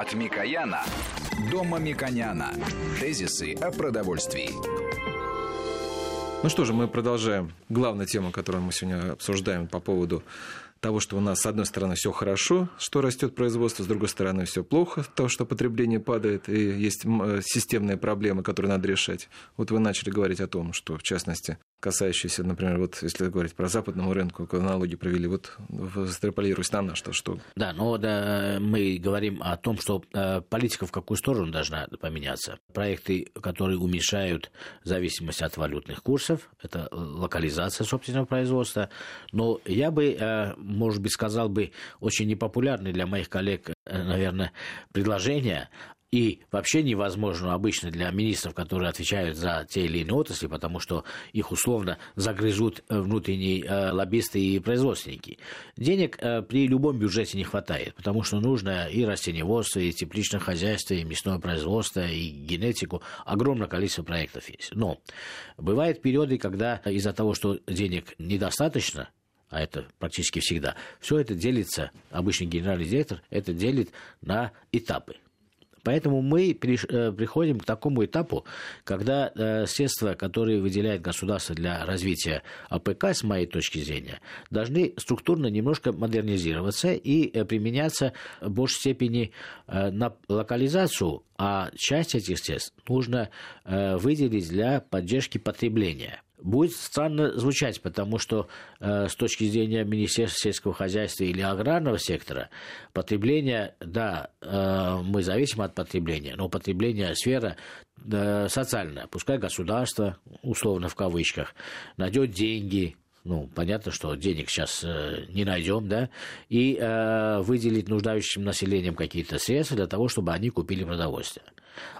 От Микояна до Мамиконяна. Тезисы о продовольствии. Ну что же, мы продолжаем главную тему, которую мы сегодня обсуждаем по поводу того, что у нас, с одной стороны, все хорошо, что растет производство, с другой стороны, все плохо, то, что потребление падает, и есть системные проблемы, которые надо решать. Вот вы начали говорить о том, что, в частности, касающиеся, например, вот если говорить про западному рынку, какую аналогию провели, вот экстраполируясь на наш, то что? Да, но да, мы говорим о том, что э, политика в какую сторону должна поменяться. Проекты, которые уменьшают зависимость от валютных курсов, это локализация собственного производства, но я бы, э, может быть, сказал бы, очень непопулярный для моих коллег, э, наверное, предложение и вообще невозможно обычно для министров, которые отвечают за те или иные отрасли, потому что их условно загрызут э, внутренние э, лоббисты и производственники. Денег э, при любом бюджете не хватает, потому что нужно и растеневодство, и тепличное хозяйство, и мясное производство, и генетику. Огромное количество проектов есть. Но бывают периоды, когда из-за того, что денег недостаточно, а это практически всегда, все это делится, обычный генеральный директор это делит на этапы. Поэтому мы э, приходим к такому этапу, когда э, средства, которые выделяет государство для развития АПК, с моей точки зрения, должны структурно немножко модернизироваться и э, применяться в большей степени на локализацию, а часть этих средств нужно выделить для поддержки потребления – будет странно звучать, потому что э, с точки зрения Министерства сельского хозяйства или аграрного сектора потребление, да, э, мы зависим от потребления, но потребление сфера э, социальная. Пускай государство, условно в кавычках, найдет деньги, ну, понятно, что денег сейчас э, не найдем, да, и э, выделить нуждающимся населением какие-то средства для того, чтобы они купили продовольствие.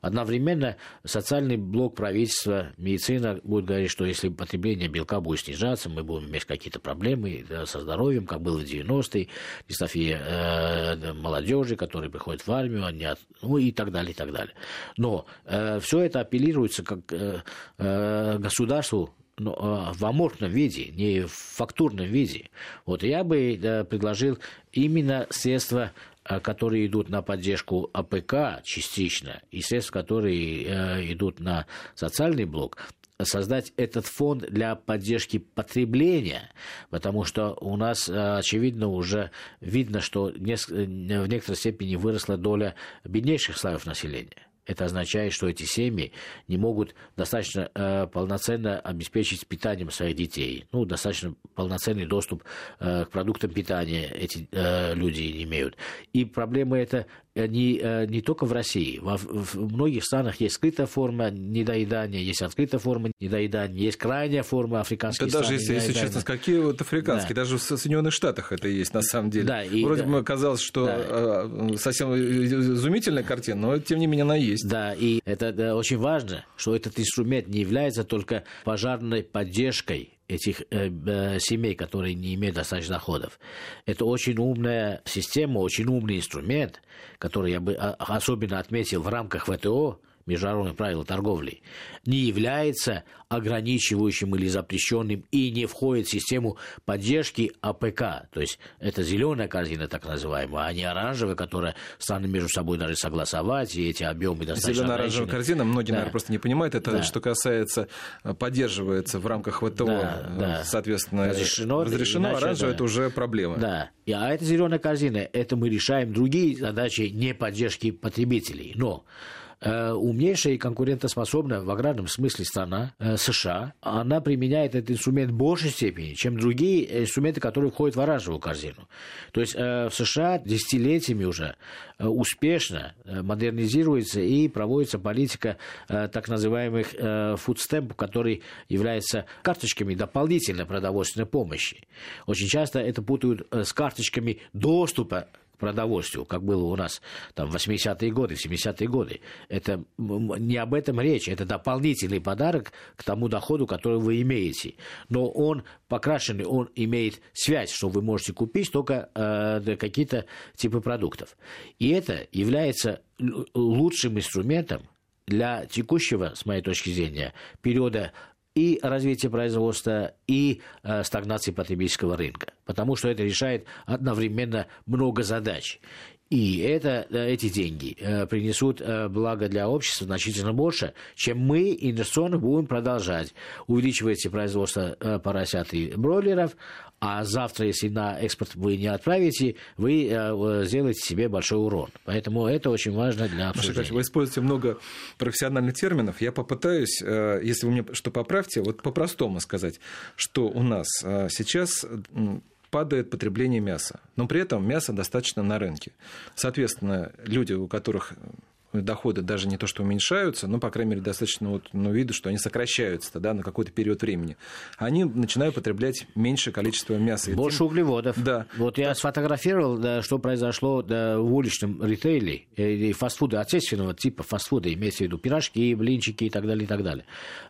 Одновременно социальный блок правительства, медицина будет говорить, что если потребление белка будет снижаться, мы будем иметь какие-то проблемы со здоровьем, как было в 90-е, дистрофия э, молодежи, которые приходят в армию, они от... ну и так далее, и так далее. Но э, все это апеллируется как э, э, государству ну, э, в аморфном виде, не в фактурном виде. Вот я бы да, предложил именно средства Э, которые идут на поддержку АПК частично, и средств, которые э, идут на социальный блок, создать этот фонд для поддержки потребления, потому что у нас, э, очевидно, уже видно, что в некоторой степени выросла доля беднейших слоев населения. Это означает, что эти семьи не могут достаточно э, полноценно обеспечить питанием своих детей. Ну, достаточно полноценный доступ э, к продуктам питания эти э, люди не имеют. И проблема эта не, э, не только в России. Во, в многих странах есть скрытая форма недоедания, есть открытая форма недоедания, есть крайняя форма африканских Это даже, если, если честно, какие вот африканские, да. даже в Соединенных Штатах это есть на самом деле. Да, и, Вроде бы казалось, что да. Э, совсем изумительная картина, но тем не менее она есть. Да, и это да, очень важно, что этот инструмент не является только пожарной поддержкой этих э, семей, которые не имеют достаточно доходов. Это очень умная система, очень умный инструмент, который я бы а, особенно отметил в рамках ВТО, международных правил торговли, не является ограничивающим или запрещенным и не входит в систему поддержки АПК. То есть это зеленая корзина, так называемая, а не оранжевая, которая страны между собой даже согласовать, и эти объемы достаточно Зелено-оранжевая корзина, многие, да. наверное, просто не понимают, это да. что касается, э, поддерживается в рамках ВТО, да, э, да. соответственно, разрешено, разрешено оранжевое, да. это уже проблема. Да, и, а это зеленая корзина, это мы решаем другие задачи не поддержки потребителей. Но Э, умнейшая и конкурентоспособная в аграрном смысле страна э, США, она применяет этот инструмент в большей степени, чем другие инструменты, которые входят в оранжевую корзину. То есть э, в США десятилетиями уже успешно модернизируется и проводится политика так называемых фудстемп, который является карточками дополнительной продовольственной помощи. Очень часто это путают с карточками доступа продовольствию, как было у нас там, в 80-е годы, в 70-е годы. Это не об этом речь, это дополнительный подарок к тому доходу, который вы имеете. Но он покрашенный, он имеет связь, что вы можете купить только э, какие-то типы продуктов. И это является лучшим инструментом для текущего, с моей точки зрения, периода и развития производства, и э, стагнации потребительского рынка. Потому что это решает одновременно много задач. И это, э, эти деньги э, принесут э, благо для общества значительно больше, чем мы инвестиционно будем продолжать. Увеличиваете производство поросят и бройлеров, а завтра, если на экспорт вы не отправите, вы сделаете себе большой урон. Поэтому это очень важно для обсуждения. Маша, вы используете много профессиональных терминов. Я попытаюсь, если вы мне что поправьте, вот по-простому сказать, что у нас сейчас падает потребление мяса. Но при этом мясо достаточно на рынке. Соответственно, люди, у которых доходы даже не то что уменьшаются, но, по крайней мере, достаточно вот, ну, видно, что они сокращаются да, на какой-то период времени. Они начинают потреблять меньшее количество мяса. Больше Этим... углеводов. Да. Вот я сфотографировал, да, что произошло да, в уличном ритейле, э, и фастфуда, отечественного типа фастфуда, имеется в виду пирожки, блинчики и так далее, и так далее.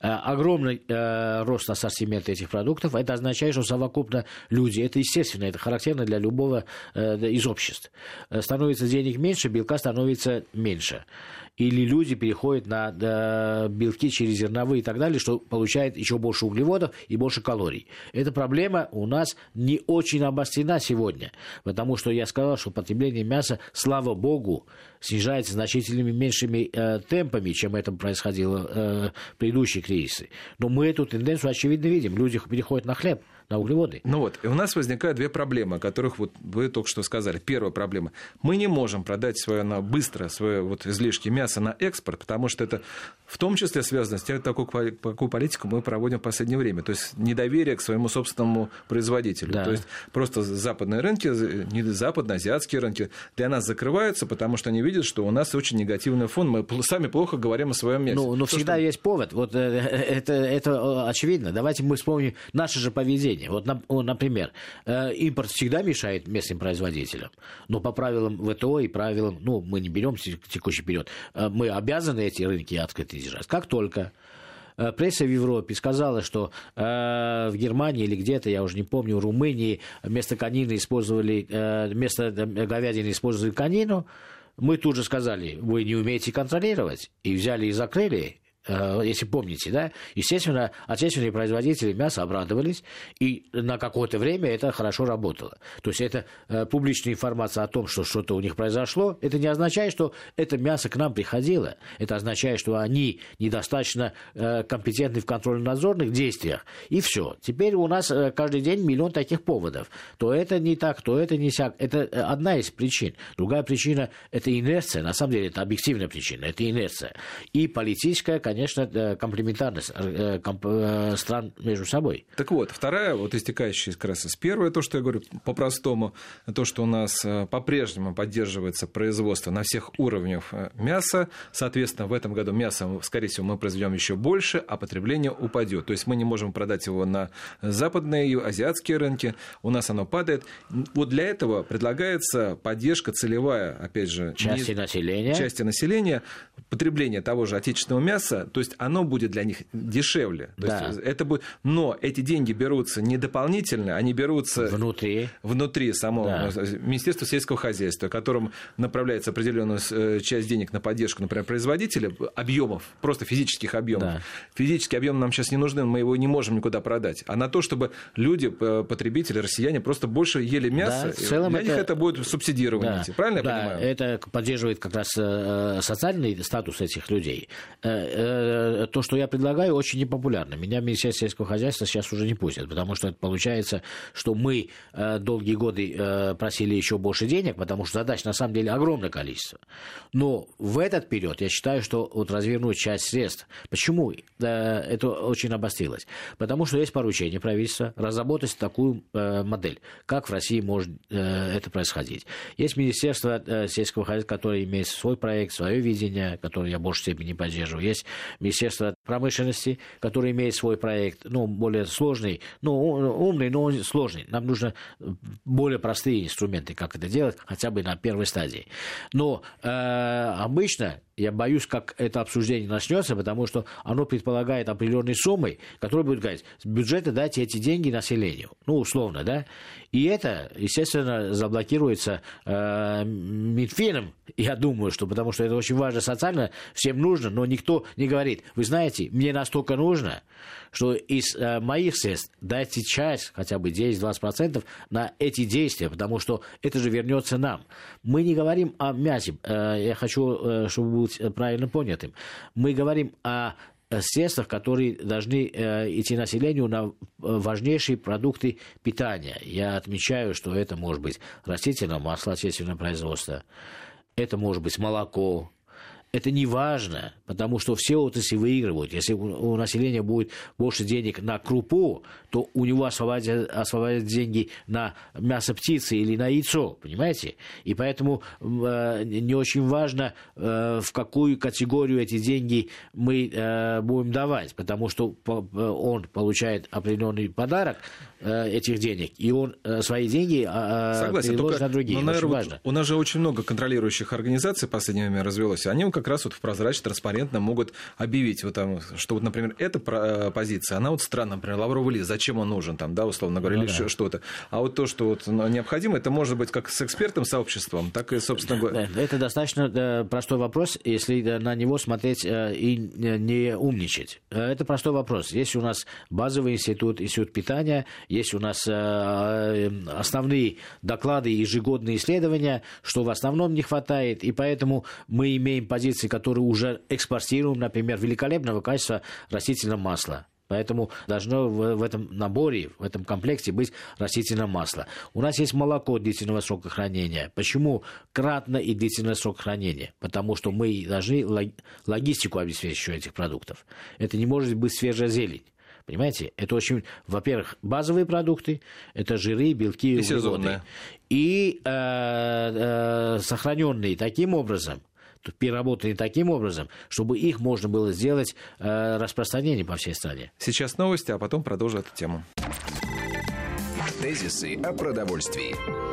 Э, огромный э, рост ассортимента этих продуктов, это означает, что совокупно люди, это естественно, это характерно для любого э, из обществ. Э, становится денег меньше, белка становится меньше или люди переходят на белки через зерновые и так далее, что получает еще больше углеводов и больше калорий. Эта проблема у нас не очень обострена сегодня, потому что я сказал, что потребление мяса, слава богу, снижается значительными меньшими э, темпами, чем это происходило э, в предыдущие кризисы. Но мы эту тенденцию очевидно видим. Люди переходят на хлеб на углеводы. Ну вот, и у нас возникают две проблемы, о которых вот вы только что сказали. Первая проблема. Мы не можем продать свое на быстро, свое вот излишки мяса на экспорт, потому что это в том числе связано с тем, какую, какую политику мы проводим в последнее время. То есть недоверие к своему собственному производителю. Да. То есть просто западные рынки, не западные, азиатские рынки для нас закрываются, потому что они видят, что у нас очень негативный фон. Мы сами плохо говорим о своем мясе. Ну, но То, всегда что... есть повод. Вот э, это, это очевидно. Давайте мы вспомним наше же поведение. Вот, например, э, импорт всегда мешает местным производителям, но по правилам ВТО и правилам, ну, мы не берем текущий период, э, мы обязаны эти рынки открыты держать. Как только э, пресса в Европе сказала, что э, в Германии или где-то, я уже не помню, в Румынии вместо конины использовали, э, вместо говядины использовали конину, мы тут же сказали, вы не умеете контролировать, и взяли и закрыли если помните, да, естественно, отечественные производители мяса обрадовались, и на какое-то время это хорошо работало. То есть это э, публичная информация о том, что что-то у них произошло, это не означает, что это мясо к нам приходило. Это означает, что они недостаточно э, компетентны в контрольно-надзорных действиях. И все. Теперь у нас каждый день миллион таких поводов. То это не так, то это не сяк. Это одна из причин. Другая причина – это инерция. На самом деле это объективная причина. Это инерция. И политическая, конечно, комплементарность э, э, стран между собой. Так вот, вторая, вот истекающая как раз из первой, то, что я говорю по-простому, то, что у нас э, по-прежнему поддерживается производство на всех уровнях мяса, соответственно, в этом году мяса, скорее всего, мы произведем еще больше, а потребление упадет. То есть мы не можем продать его на западные и азиатские рынки, у нас оно падает. Вот для этого предлагается поддержка целевая, опять же, части населения, части населения, потребление того же отечественного мяса то есть оно будет для них дешевле. Да. это будет... Но эти деньги берутся не дополнительно, они берутся внутри, внутри самого да. Министерства сельского хозяйства, которым направляется определенная э, часть денег на поддержку, например, производителя, объемов, просто физических объемов. Да. Физические объемы нам сейчас не нужны, мы его не можем никуда продать. А на то, чтобы люди, потребители, россияне просто больше ели мясо, да, в целом для это... них это будет субсидирование. Да. Правильно да, я понимаю? Это поддерживает как раз э, социальный статус этих людей э, то, что я предлагаю, очень непопулярно. Меня Министерство сельского хозяйства сейчас уже не пустят, потому что получается, что мы э, долгие годы э, просили еще больше денег, потому что задач на самом деле огромное количество. Но в этот период я считаю, что вот развернуть часть средств. Почему это очень обострилось? Потому что есть поручение правительства разработать такую модель, как в России может это происходить. Есть Министерство сельского хозяйства, которое имеет свой проект, свое видение, которое я в большей степени поддерживаю. Есть Министерство промышленности, которое имеет свой проект, ну, более сложный, ну, умный, но сложный. Нам нужно более простые инструменты, как это делать, хотя бы на первой стадии. Но э, обычно я боюсь, как это обсуждение начнется, потому что оно предполагает определенные суммы, которые будут говорить, с бюджета дайте эти деньги населению. Ну, условно, да. И это, естественно, заблокируется э, Минфином, я думаю, что потому что это очень важно социально, всем нужно, но никто не говорит, вы знаете, мне настолько нужно, что из э, моих средств дайте часть, хотя бы 10-20% на эти действия, потому что это же вернется нам. Мы не говорим о мясе, э, я хочу, э, чтобы быть правильно понятым. Мы говорим о средствах, которые должны э, идти населению на важнейшие продукты питания. Я отмечаю, что это может быть растительное масло отечественного производства, это может быть молоко, это не важно, потому что все отрасли выигрывают. Если у населения будет больше денег на крупу, то у него освободят, освободят деньги на мясо птицы или на яйцо, понимаете? И поэтому э, не очень важно, э, в какую категорию эти деньги мы э, будем давать, потому что он получает определенный подарок э, этих денег, и он э, свои деньги э, Согласен, переложит только, на другие. Но, наверное, важно. У нас же очень много контролирующих организаций в последнее время развелось, они как раз вот прозрачно, транспарентно могут объявить, вот там, что вот, например, эта э, позиция, она вот странная, например, лавровый лист, зачем он нужен, там, да, условно говоря, ну, или да. что-то. А вот то, что вот необходимо, это может быть как с экспертным сообществом, так и, собственно говоря... Это достаточно э, простой вопрос, если на него смотреть э, и не умничать. Это простой вопрос. Есть у нас базовый институт, институт питания, есть у нас основные доклады, ежегодные исследования, что в основном не хватает, и поэтому мы имеем позиции, которые уже экспортируем, например, великолепного качества растительного масла. Поэтому должно в, в этом наборе, в этом комплекте быть растительное масло. У нас есть молоко длительного срока хранения. Почему кратно и длительный срок хранения? Потому что мы должны логистику обеспечить этих продуктов. Это не может быть свежая зелень. Понимаете? Это очень, во-первых, базовые продукты, это жиры, белки, и углеводы. И э, э, сохраненные таким образом, переработаны таким образом, чтобы их можно было сделать э, распространение по всей стране. Сейчас новости, а потом продолжим эту тему. Тезисы о продовольствии.